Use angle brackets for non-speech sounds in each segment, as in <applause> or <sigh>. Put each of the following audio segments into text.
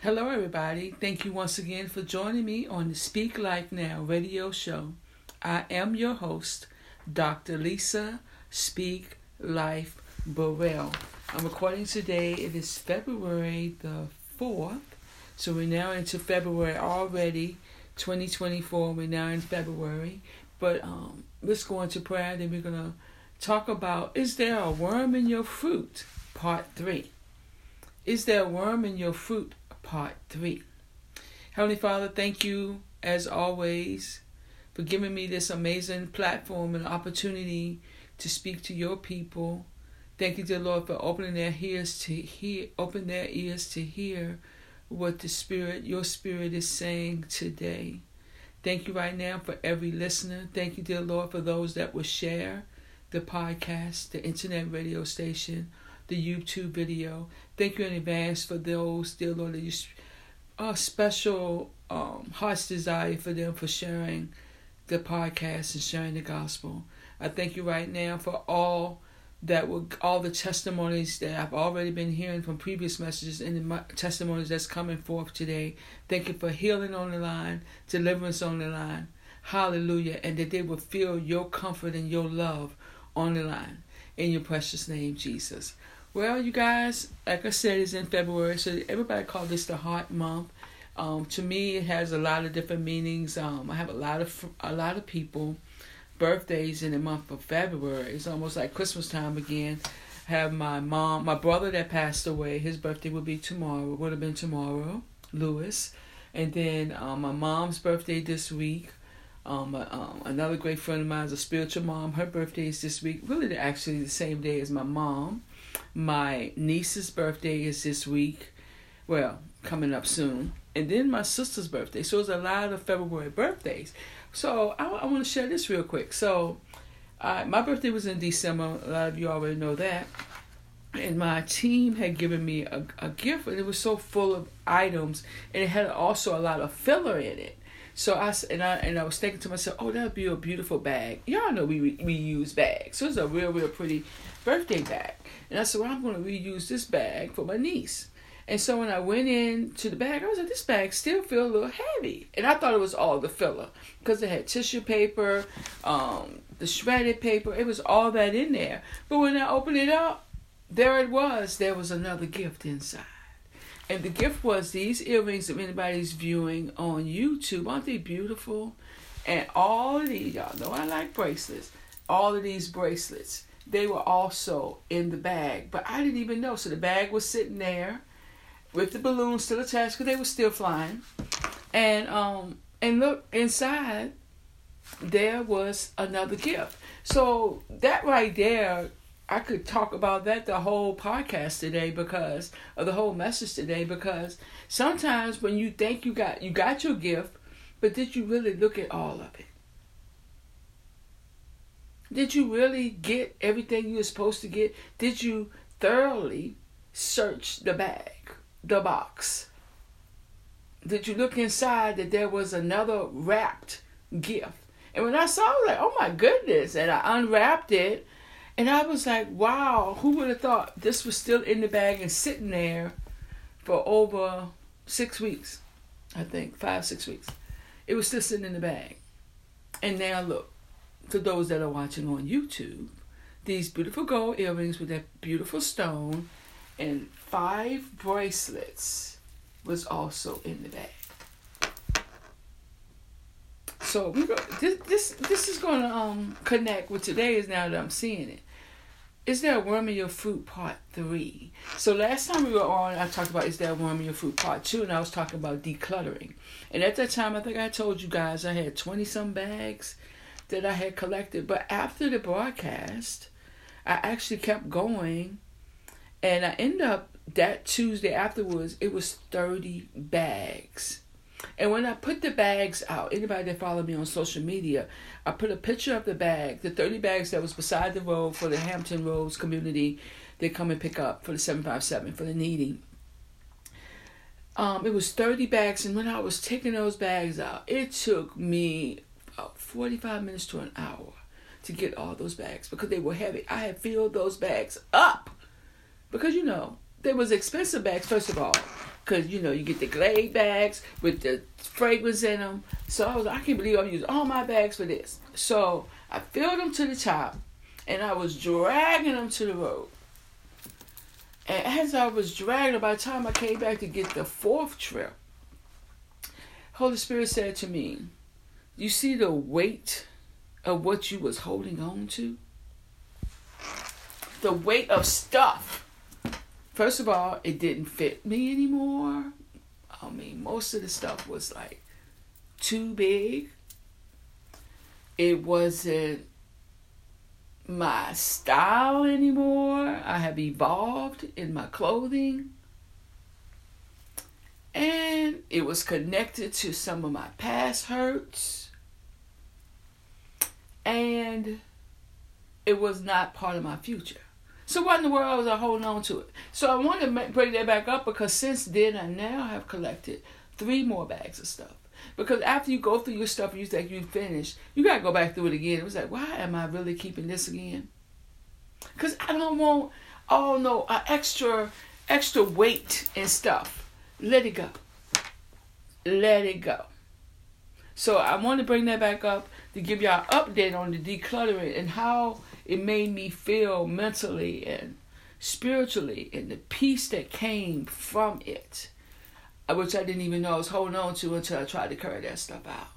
Hello, everybody. Thank you once again for joining me on the Speak Life Now radio show. I am your host, Dr. Lisa Speak Life Burrell. I'm recording today. It is February the 4th. So we're now into February already, 2024. We're now in February. But um, let's go into prayer. Then we're going to talk about Is there a worm in your fruit? Part 3. Is there a worm in your fruit? Part 3. Heavenly Father, thank you as always for giving me this amazing platform and opportunity to speak to your people. Thank you, dear Lord, for opening their ears to hear, open their ears to hear what the Spirit, your Spirit, is saying today. Thank you right now for every listener. Thank you, dear Lord, for those that will share the podcast, the internet radio station, the YouTube video. Thank you in advance for those, dear Lord, that you a special um, heart's desire for them for sharing the podcast and sharing the gospel. I thank you right now for all that will all the testimonies that I've already been hearing from previous messages and the testimonies that's coming forth today. Thank you for healing on the line, deliverance on the line. Hallelujah. And that they will feel your comfort and your love on the line. In your precious name, Jesus. Well, you guys, like I said, it's in February, so everybody call this the Heart Month. Um, to me, it has a lot of different meanings. Um, I have a lot of a lot of people birthdays in the month of February. It's almost like Christmas time again. I have my mom, my brother that passed away. His birthday will be tomorrow. Would have been tomorrow, Lewis. And then um, my mom's birthday this week. Um, uh, um, another great friend of mine is a spiritual mom. Her birthday is this week. Really, actually the same day as my mom. My niece's birthday is this week. Well, coming up soon. And then my sister's birthday. So it's a lot of February birthdays. So I, I want to share this real quick. So uh, my birthday was in December. A lot of you already know that. And my team had given me a, a gift, and it was so full of items, and it had also a lot of filler in it. So I and I and I was thinking to myself, oh, that'd be a beautiful bag. Y'all know we we use bags, so it's a real real pretty birthday bag. And I said, well, I'm going to reuse this bag for my niece. And so when I went into the bag, I was like, this bag still feel a little heavy. And I thought it was all the filler because it had tissue paper, um, the shredded paper. It was all that in there. But when I opened it up, there it was. There was another gift inside. And the gift was these earrings, if anybody's viewing on YouTube, aren't they beautiful? And all of these, y'all know I like bracelets. All of these bracelets, they were also in the bag. But I didn't even know. So the bag was sitting there with the balloons still attached because they were still flying. And um and look inside there was another gift. So that right there I could talk about that the whole podcast today because of the whole message today because sometimes when you think you got you got your gift, but did you really look at all of it? Did you really get everything you were supposed to get? Did you thoroughly search the bag? the box? Did you look inside that there was another wrapped gift? And when I saw it, like, oh my goodness, and I unwrapped it, and I was like, wow, who would have thought this was still in the bag and sitting there for over six weeks? I think five, six weeks. It was still sitting in the bag. And now look, for those that are watching on YouTube, these beautiful gold earrings with that beautiful stone and five bracelets was also in the bag. So we go. This this this is going to um connect with today is now that I'm seeing it. Is there a worm in your fruit part three? So last time we were on, I talked about is there a worm in your fruit part two, and I was talking about decluttering. And at that time, I think I told you guys I had twenty some bags that I had collected. But after the broadcast, I actually kept going and I end up that Tuesday afterwards, it was 30 bags. And when I put the bags out, anybody that follow me on social media, I put a picture of the bag, the 30 bags that was beside the road for the Hampton Roads community. They come and pick up for the 757 for the needy. Um, it was 30 bags, and when I was taking those bags out, it took me 45 minutes to an hour to get all those bags because they were heavy. I had filled those bags up because you know, there was expensive bags first of all, because you know you get the Glade bags with the fragrance in them. So I was I can't believe I'm using all my bags for this. So I filled them to the top, and I was dragging them to the road. And as I was dragging, by the time I came back to get the fourth trip, Holy Spirit said to me, "You see the weight of what you was holding on to." The weight of stuff first of all, it didn't fit me anymore. I mean, most of the stuff was like too big. It wasn't my style anymore. I have evolved in my clothing. And it was connected to some of my past hurts. And it was not part of my future. So what in the world was I holding on to it? So I want to bring that back up because since then I now have collected three more bags of stuff. Because after you go through your stuff and you think you finished, you gotta go back through it again. It was like, why am I really keeping this again? Because I don't want, oh no, extra, extra weight and stuff. Let it go. Let it go. So I want to bring that back up to give y'all an update on the decluttering and how it made me feel mentally and spiritually and the peace that came from it, which I didn't even know I was holding on to until I tried to carry that stuff out.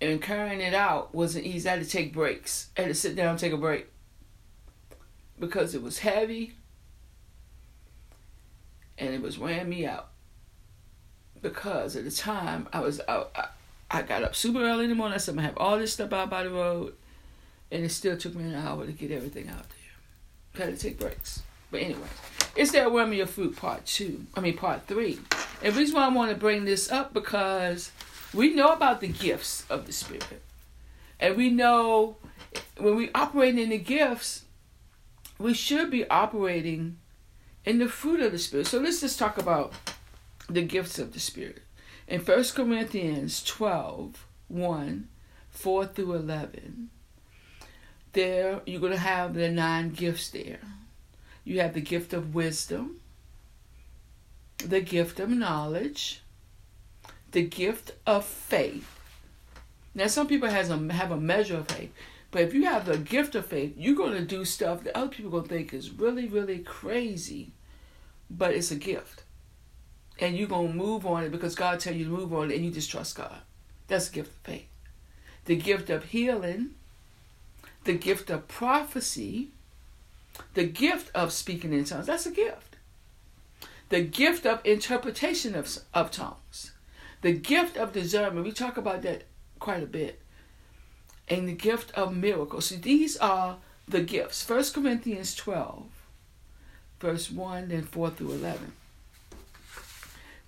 And carrying it out wasn't easy. I had to take breaks. I had to sit down and take a break because it was heavy and it was wearing me out. Because at the time I was out, I, I got up super early in the morning. I said, I'm gonna have all this stuff out by the road and it still took me an hour to get everything out there. Had to take breaks. But anyway, it's that worm your fruit part two. I mean part three. And the reason why I want to bring this up because we know about the gifts of the spirit. And we know when we operate in the gifts, we should be operating in the fruit of the spirit. So let's just talk about the gifts of the spirit. In 1 Corinthians 12, 1, 4 through 11, there you're going to have the nine gifts there. You have the gift of wisdom, the gift of knowledge, the gift of faith. Now, some people has a, have a measure of faith, but if you have the gift of faith, you're going to do stuff that other people are going to think is really, really crazy, but it's a gift. And you're going to move on it because God tell you to move on it and you just trust God. That's the gift of faith. The gift of healing, the gift of prophecy, the gift of speaking in tongues. That's a gift. The gift of interpretation of, of tongues. The gift of discernment. We talk about that quite a bit. And the gift of miracles. So these are the gifts. 1 Corinthians 12, verse 1 and 4 through 11.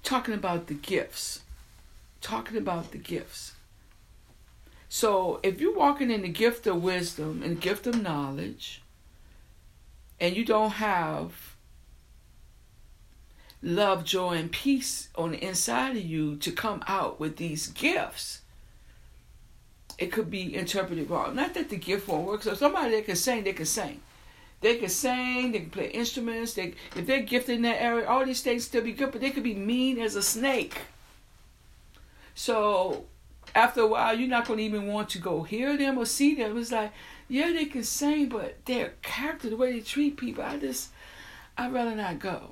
Talking about the gifts. Talking about the gifts. So if you're walking in the gift of wisdom and gift of knowledge, and you don't have love, joy, and peace on the inside of you to come out with these gifts, it could be interpreted wrong. Not that the gift won't work. So somebody that can sing, they can sing. They can sing, they can play instruments. They, if they're gifted in that area, all these things still be good, but they could be mean as a snake. So after a while, you're not going to even want to go hear them or see them. It's like, yeah, they can sing, but their character, the way they treat people, I just, I'd rather not go,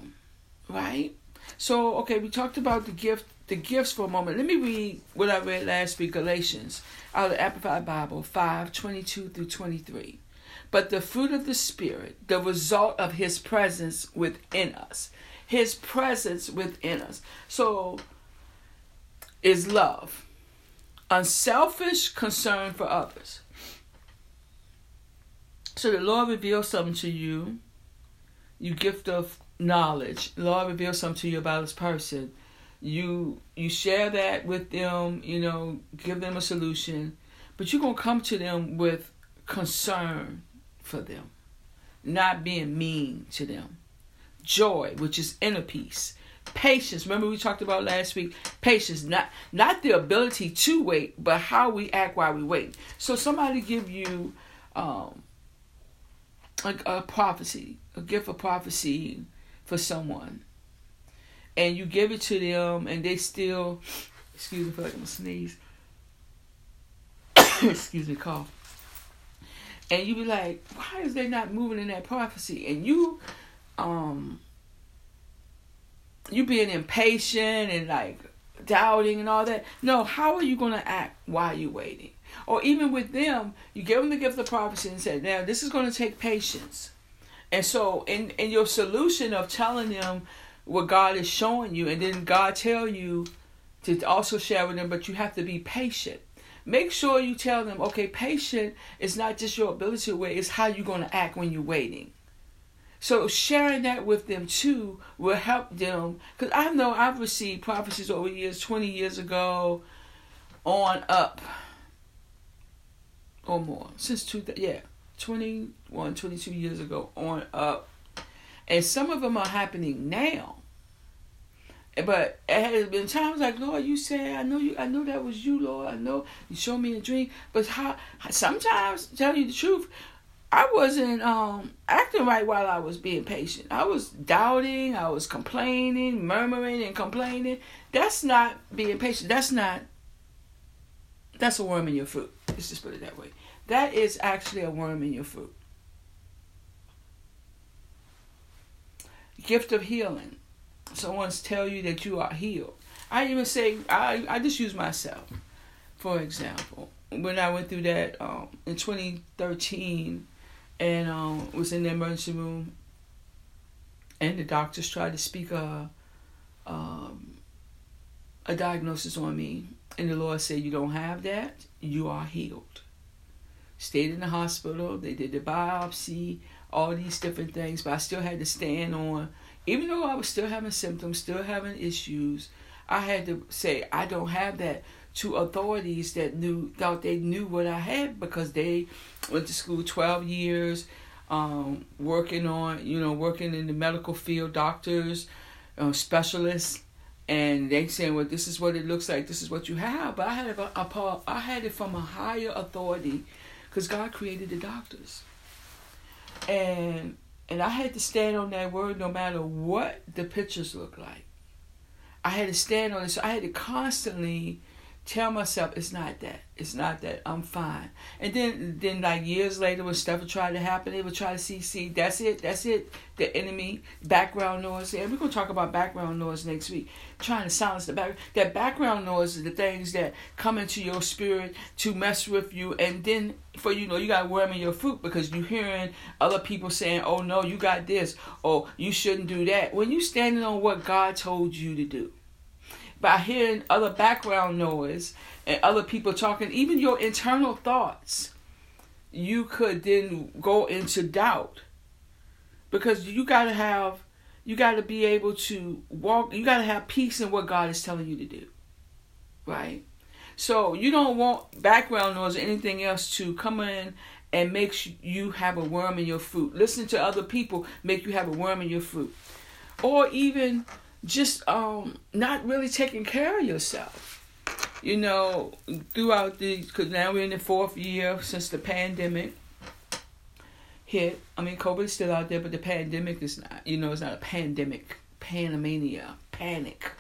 right? So, okay, we talked about the gift, the gifts for a moment. Let me read what I read last week, Galatians, out of the Amplified Bible, 5, 22 through 23. But the fruit of the Spirit, the result of His presence within us, His presence within us. So, is love unselfish concern for others. So the Lord reveals something to you, you gift of knowledge. The Lord reveals something to you about this person. You you share that with them, you know, give them a solution, but you're gonna come to them with concern for them, not being mean to them. Joy, which is inner peace. Patience. Remember we talked about last week? Patience. Not not the ability to wait but how we act while we wait. So somebody give you um a, a prophecy a gift of prophecy for someone, and you give it to them, and they still, excuse me, feel like I'm gonna sneeze. <coughs> excuse me, cough. And you be like, why is they not moving in that prophecy? And you, um, you being impatient and like doubting and all that. No, how are you going to act while you're waiting? Or even with them, you give them the gift of prophecy and say, now this is going to take patience. And so in, in your solution of telling them what God is showing you, and then God tell you to also share with them, but you have to be patient. Make sure you tell them, okay, patient is not just your ability to wait, it's how you're going to act when you're waiting. So sharing that with them too will help them. Because I know I've received prophecies over years, 20 years ago on up or more. Since two, yeah, 21, 22 years ago on up. And some of them are happening now. But it has been times like, Lord, you said, I know you, I know that was you, Lord. I know you showed me a dream. But how? Sometimes, tell you the truth, I wasn't um, acting right while I was being patient. I was doubting, I was complaining, murmuring and complaining. That's not being patient. That's not that's a worm in your fruit. Let's just put it that way. That is actually a worm in your fruit. Gift of healing. Someone's tell you that you are healed. I even say I I just use myself, for example. When I went through that um, in 2013 and um, was in the emergency room, and the doctors tried to speak a um, a diagnosis on me, and the Lord said, "You don't have that. You are healed." Stayed in the hospital. They did the biopsy, all these different things, but I still had to stand on. Even though I was still having symptoms, still having issues, I had to say, "I don't have that." to authorities that knew thought they knew what I had because they went to school twelve years, um, working on you know working in the medical field, doctors, uh, specialists, and they saying, well, this is what it looks like, this is what you have. But I had a, a I had it from a higher authority, because God created the doctors, and and I had to stand on that word no matter what the pictures looked like. I had to stand on it, so I had to constantly tell myself it's not that. It's not that. I'm fine. And then then like years later when stuff would try to happen, they would try to see, see, that's it, that's it. The enemy, background noise. And we're gonna talk about background noise next week. Trying to silence the back that background noise is the things that come into your spirit to mess with you and then for you know you got worm in your fruit because you hearing other people saying, Oh no, you got this, or you shouldn't do that. When you standing on what God told you to do by hearing other background noise and other people talking, even your internal thoughts, you could then go into doubt. Because you got to have, you got to be able to walk, you got to have peace in what God is telling you to do. Right? So you don't want background noise or anything else to come in and makes you have a worm in your fruit. Listen to other people make you have a worm in your fruit. Or even just um not really taking care of yourself. You know, throughout the because now we're in the fourth year since the pandemic hit. I mean, COVID is still out there, but the pandemic is not. You know, it's not a pandemic, panamania, panic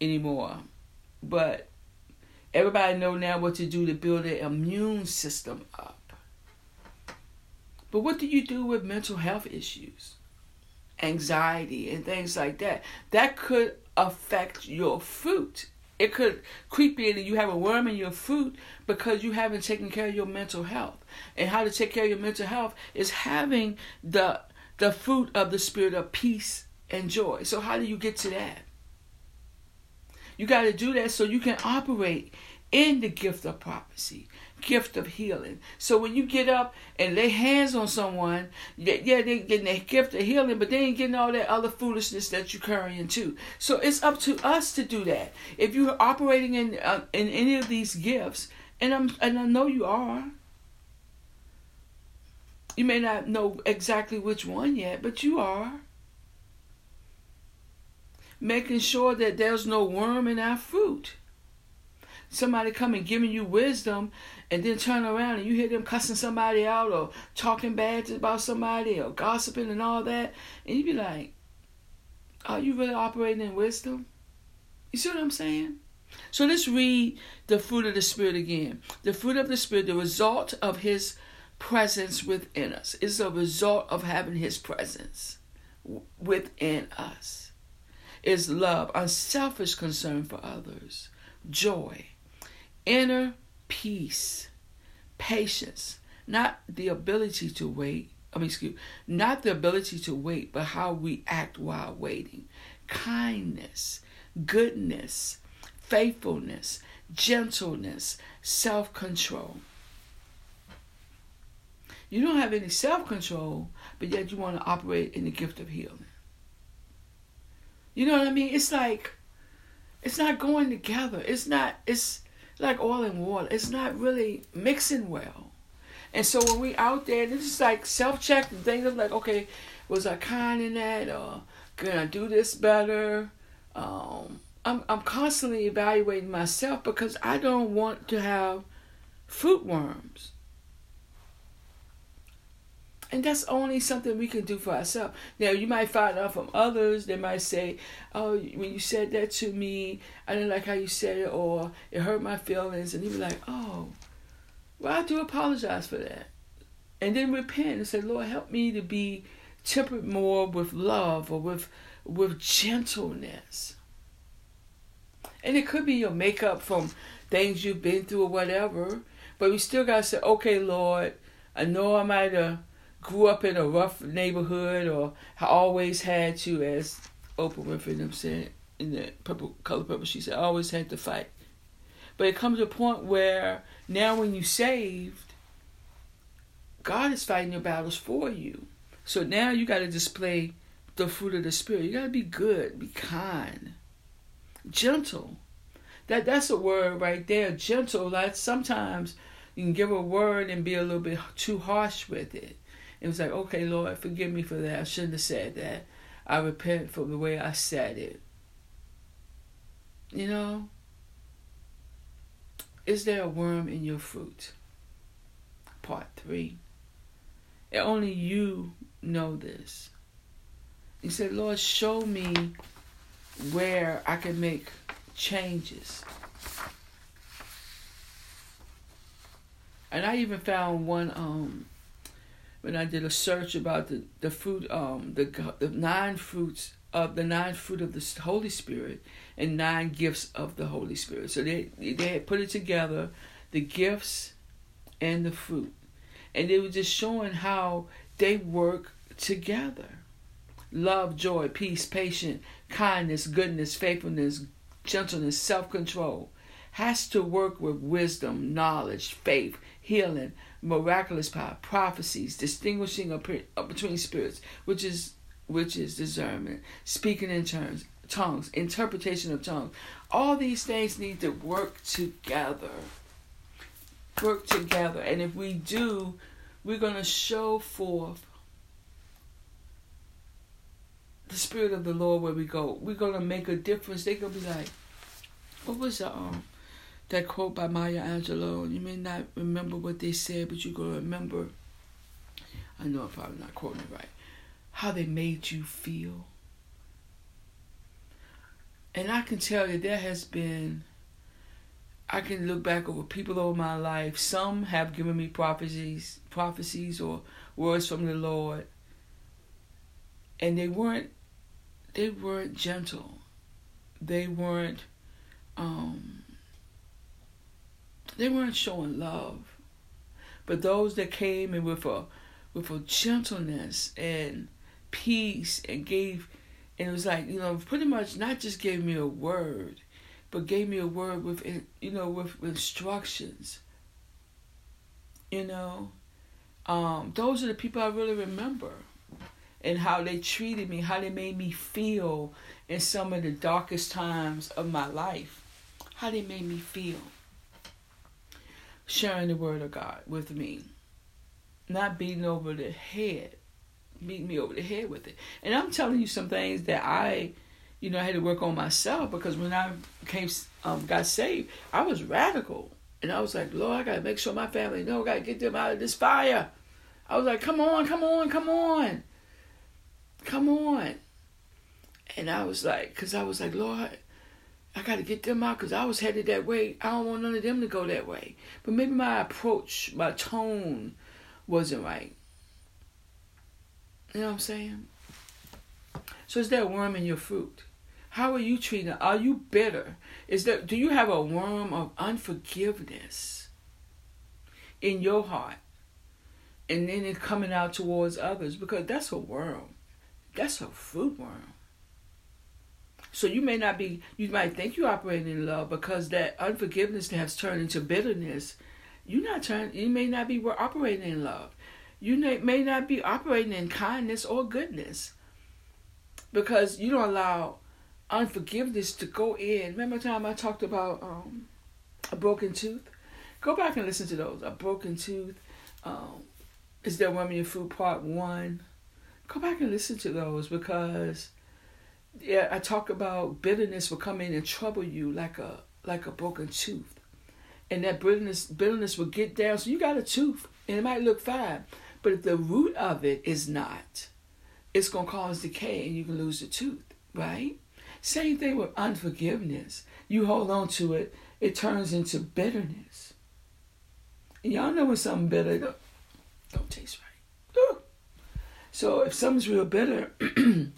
anymore. But everybody know now what to do to build their immune system up. But what do you do with mental health issues? Anxiety and things like that. That could affect your fruit. It could creep in and you have a worm in your fruit because you haven't taken care of your mental health. And how to take care of your mental health is having the the fruit of the spirit of peace and joy. So how do you get to that? You got to do that so you can operate in the gift of prophecy gift of healing. So when you get up and lay hands on someone, yeah, they getting the gift of healing, but they ain't getting all that other foolishness that you're carrying too. So it's up to us to do that. If you're operating in uh, in any of these gifts, and I'm and I know you are. You may not know exactly which one yet, but you are. Making sure that there's no worm in our fruit somebody coming giving you wisdom and then turn around and you hear them cussing somebody out or talking bad about somebody or gossiping and all that and you be like Are you really operating in wisdom? You see what I'm saying? So let's read the fruit of the Spirit again. The fruit of the Spirit, the result of His presence within us, is a result of having His presence within us. Is love, unselfish concern for others, joy, inner peace, patience, not the ability to wait. I mean, excuse, not the ability to wait, but how we act while waiting. Kindness, goodness, faithfulness, gentleness, self control. You don't have any self control, but yet you want to operate in the gift of healing. You know what I mean? It's like, it's not going together. It's not, it's like oil and water. It's not really mixing well. And so when we out there, this is like self check and things of like, okay, was I kind in that or can I do this better? Um, I'm I'm constantly evaluating myself because I don't want to have fruit worms. And that's only something we can do for ourselves. Now, you might find out from others. They might say, "Oh, when you said that to me, I didn't like how you said it, or it hurt my feelings." And you be like, "Oh, well, I do apologize for that," and then repent and say, "Lord, help me to be tempered more with love or with with gentleness." And it could be your makeup from things you've been through or whatever, but we still gotta say, "Okay, Lord, I know I might have." Grew up in a rough neighborhood or always had to, as Oprah Winfrey said in the Purple Color Purple, she said, I always had to fight. But it comes to a point where now when you saved, God is fighting your battles for you. So now you got to display the fruit of the Spirit. You got to be good, be kind, gentle. That that's a word right there, gentle. Like sometimes you can give a word and be a little bit too harsh with it. It was like, okay, Lord, forgive me for that. I shouldn't have said that. I repent for the way I said it. You know? Is there a worm in your fruit? Part three. And only you know this. He said, Lord, show me where I can make changes. And I even found one um when I did a search about the the fruit, um, the the nine fruits of the nine fruit of the Holy Spirit and nine gifts of the Holy Spirit. So they they had put it together, the gifts and the fruit, and they were just showing how they work together. Love, joy, peace, patience, kindness, goodness, faithfulness, gentleness, self control has to work with wisdom, knowledge, faith, healing, miraculous power, prophecies, distinguishing between spirits, which is which is discernment, speaking in terms, tongues, interpretation of tongues. All these things need to work together. Work together, and if we do, we're going to show forth the spirit of the Lord where we go. We're going to make a difference. They're going to be like, what was the um that quote by Maya Angelou. You may not remember what they said, but you're going to remember, I know I'm probably not quoting it right, how they made you feel. And I can tell you, there has been, I can look back over people over my life. Some have given me prophecies, prophecies or words from the Lord. And they weren't, they weren't gentle. They weren't, um, they weren't showing love. But those that came in with a with a gentleness and peace and gave and it was like, you know, pretty much not just gave me a word, but gave me a word with you know, with, instructions. You know? Um, those are the people I really remember and how they treated me, how they made me feel in some of the darkest times of my life. How they made me feel sharing the word of God with me, not beating over the head, beating me over the head with it. And I'm telling you some things that I, you know, I had to work on myself because when I came, um, got saved, I was radical. And I was like, Lord, I got to make sure my family know, I got to get them out of this fire. I was like, come on, come on, come on. Come on. And I was like, because I was like, Lord, I got to get them out because I was headed that way. I don't want none of them to go that way. But maybe my approach, my tone wasn't right. You know what I'm saying? So is there a worm in your fruit? How are you treating? Are you bitter? Is there do you have a worm of unforgiveness in your heart? And then it coming out towards others because that's a worm. That's a fruit worm. So you may not be you might think you're operating in love because that unforgiveness has turned into bitterness. You're not trying you may not be operating in love. You may not be operating in kindness or goodness because you don't allow unforgiveness to go in. Remember time I talked about um, a broken tooth? Go back and listen to those. A broken tooth. Um, is there one in food? Part one. Go back and listen to those because yeah, I talk about bitterness will come in and trouble you like a like a broken tooth, and that bitterness bitterness will get down. So you got a tooth, and it might look fine, but if the root of it is not, it's gonna cause decay, and you can lose the tooth, right? Same thing with unforgiveness. You hold on to it, it turns into bitterness. And y'all know when something bitter don't, don't taste right. <gasps> So if something's real bitter, <clears throat>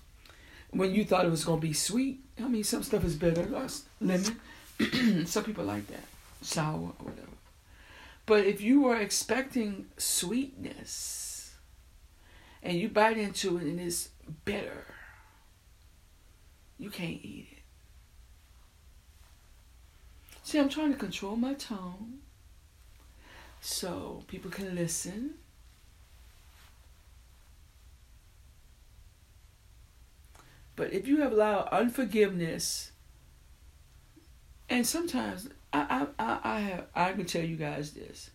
when you thought it was gonna be sweet, I mean some stuff is bitter, like lemon. some people like that, sour or whatever. But if you were expecting sweetness and you bite into it and it's bitter, you can't eat it. See, I'm trying to control my tone so people can listen. But if you have allowed unforgiveness, and sometimes I I I have, I can tell you guys this,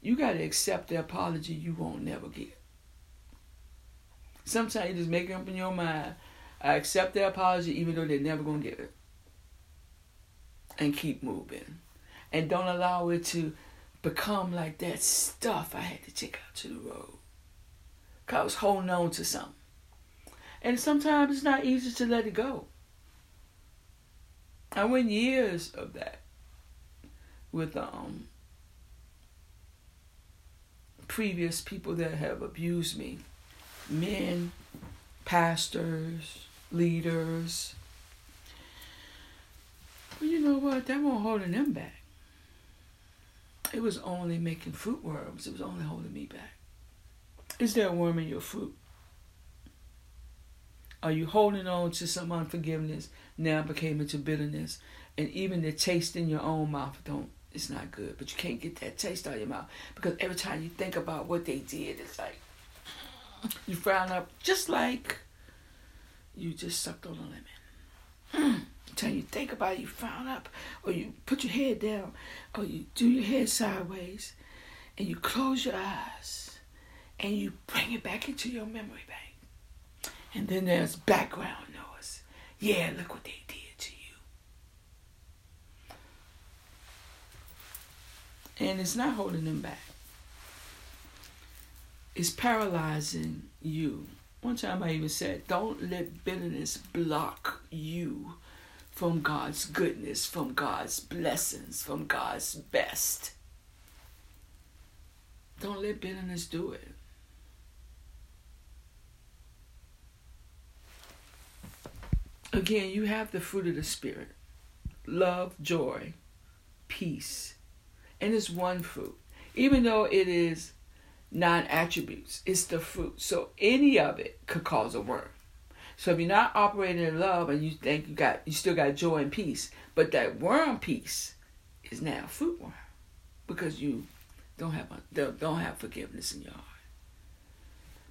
you got to accept the apology you won't never get. Sometimes you just make up in your mind I accept the apology even though they're never to get it. And keep moving. And don't allow it to become like that stuff I had to take out to the road. Because I was holding on to something. And sometimes it's not easy to let it go. I went years of that with um previous people that have abused me. Men, pastors, leaders. But you know what? That won't holding them back. It was only making fruit worms. It was only holding me back. Is there a worm in your fruit? Are you holding on to some unforgiveness now became into bitterness? And even the taste in your own mouth don't it's not good. But you can't get that taste out of your mouth. Because every time you think about what they did, it's like you frown up just like you just sucked on a lemon. Until you think about it, you frown up, or you put your head down, or you do your head sideways, and you close your eyes, and you bring it back into your memory bank. And then there's background noise. Yeah, look what they did to you. And it's not holding them back. It's paralyzing you one time I even said, don't let bitterness block you from God's goodness, from God's blessings, from God's best. Don't let bitterness do it. Again, you have the fruit of the Spirit love, joy, peace. And it's one fruit. Even though it is non attributes. It's the fruit. So any of it could cause a worm. So if you're not operating in love and you think you got you still got joy and peace, but that worm piece is now fruit worm because you don't have a, don't have forgiveness in your heart.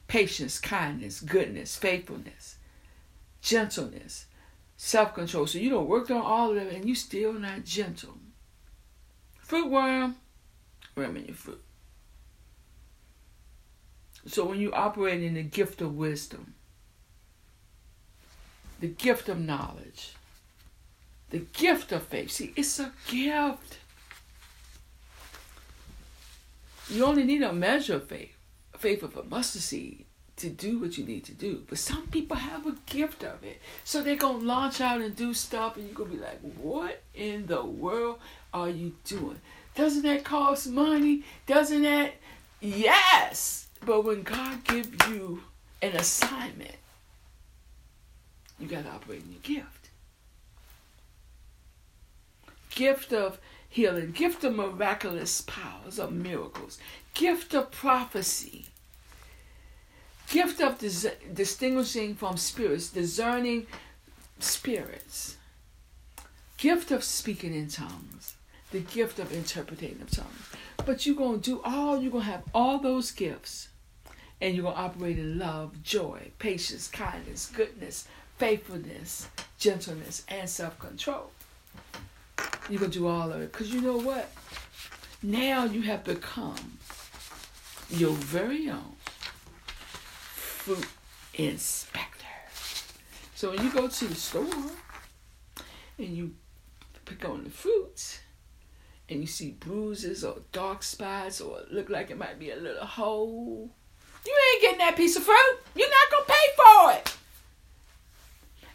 Patience, kindness, goodness, faithfulness, gentleness, self control. So you don't work on all of them and you still not gentle. Fruit worm, worm in your fruit. So when you operate in the gift of wisdom, the gift of knowledge, the gift of faith, see, it's a gift. You only need a measure of faith, faith of a mustard seed to do what you need to do. But some people have a gift of it. So they're going to launch out and do stuff, and you're going to be like, what in the world are you doing? Doesn't that cost money? Doesn't that? Yes. But when God gives you an assignment, you got to operate in your gift. Gift of healing, gift of miraculous powers, of miracles, gift of prophecy, gift of dis- distinguishing from spirits, discerning spirits, gift of speaking in tongues, the gift of interpreting of tongues. But you're going to do all, you're going to have all those gifts, and you're going to operate in love, joy, patience, kindness, goodness, faithfulness, gentleness, and self control. You're going to do all of it. Because you know what? Now you have become your very own fruit inspector. So when you go to the store and you pick on the fruits and you see bruises or dark spots or look like it might be a little hole, you ain't getting that piece of fruit. You're not to pay for it.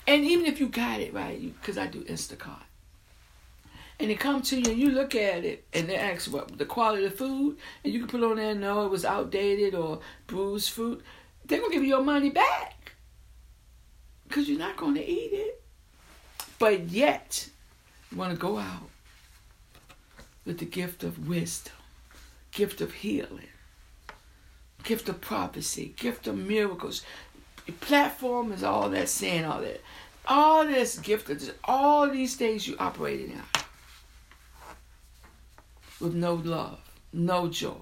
And even if you got it right, because I do Instacart, and they come to you and you look at it and they ask what the quality of the food, and you can put on there, and no, it was outdated or bruised fruit, they're going to give you your money back because you're not going to eat it. But yet, you want to go out with the gift of wisdom, gift of healing, gift of prophecy, gift of miracles. Your platform is all that saying all that. All this gift of all these things you operating out with no love, no joy,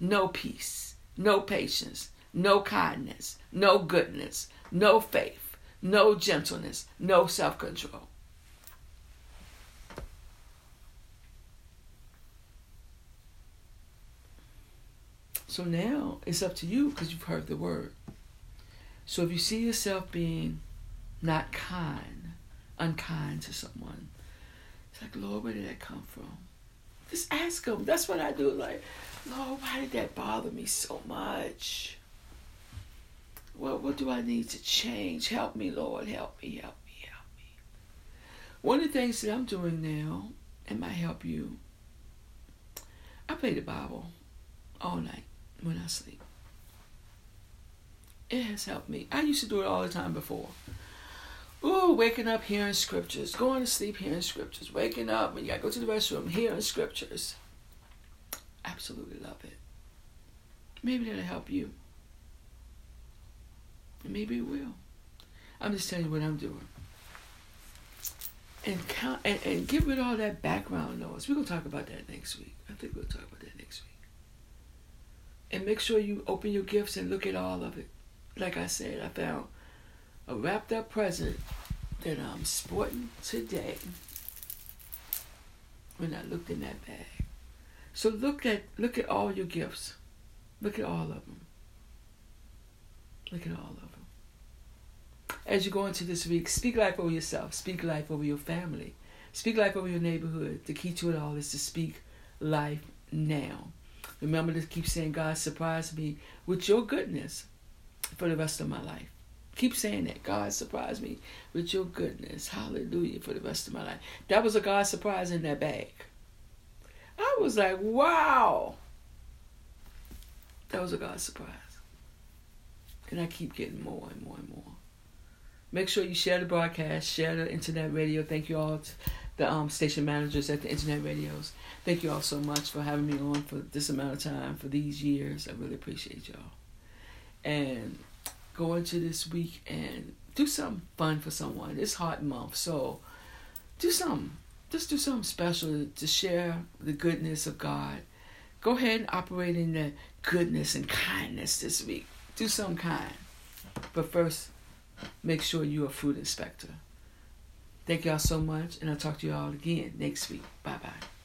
no peace, no patience, no kindness, no goodness, no faith, no gentleness, no self control. So now it's up to you because you've heard the word. So if you see yourself being not kind, unkind to someone, it's like, Lord, where did that come from? Just ask him. That's what I do. Like, Lord, why did that bother me so much? Well, what do I need to change? Help me, Lord. Help me, help me, help me. One of the things that I'm doing now, and might help you, I play the Bible all night when I sleep. It has helped me. I used to do it all the time before. Ooh, waking up hearing scriptures, going to sleep hearing scriptures, waking up when you gotta go to the restroom hearing scriptures. Absolutely love it. Maybe that'll help you. And maybe it will. I'm just telling you what I'm doing. And count and, and get rid of all that background noise. We're gonna talk about that next week. I think we'll talk about that next week. And make sure you open your gifts and look at all of it. Like I said, I found a wrapped up present that I'm sporting today when I looked in that bag. So look at look at all your gifts. Look at all of them. Look at all of them. As you go into this week, speak life over yourself. Speak life over your family. Speak life over your neighborhood. The key to it all is to speak life now. Remember to keep saying, God, surprise me with your goodness for the rest of my life. Keep saying that. God surprised me with your goodness. Hallelujah for the rest of my life. That was a God surprise in that bag. I was like, wow. That was a God surprise. And I keep getting more and more and more. Make sure you share the broadcast, share the internet radio. Thank you all, to the um, station managers at the internet radios. Thank you all so much for having me on for this amount of time, for these years. I really appreciate y'all. And go into this week and do something fun for someone. It's hot month, so do something. Just do something special to share the goodness of God. Go ahead and operate in the goodness and kindness this week. Do something kind. But first, make sure you're a food inspector. Thank y'all so much, and I'll talk to you all again next week. Bye bye.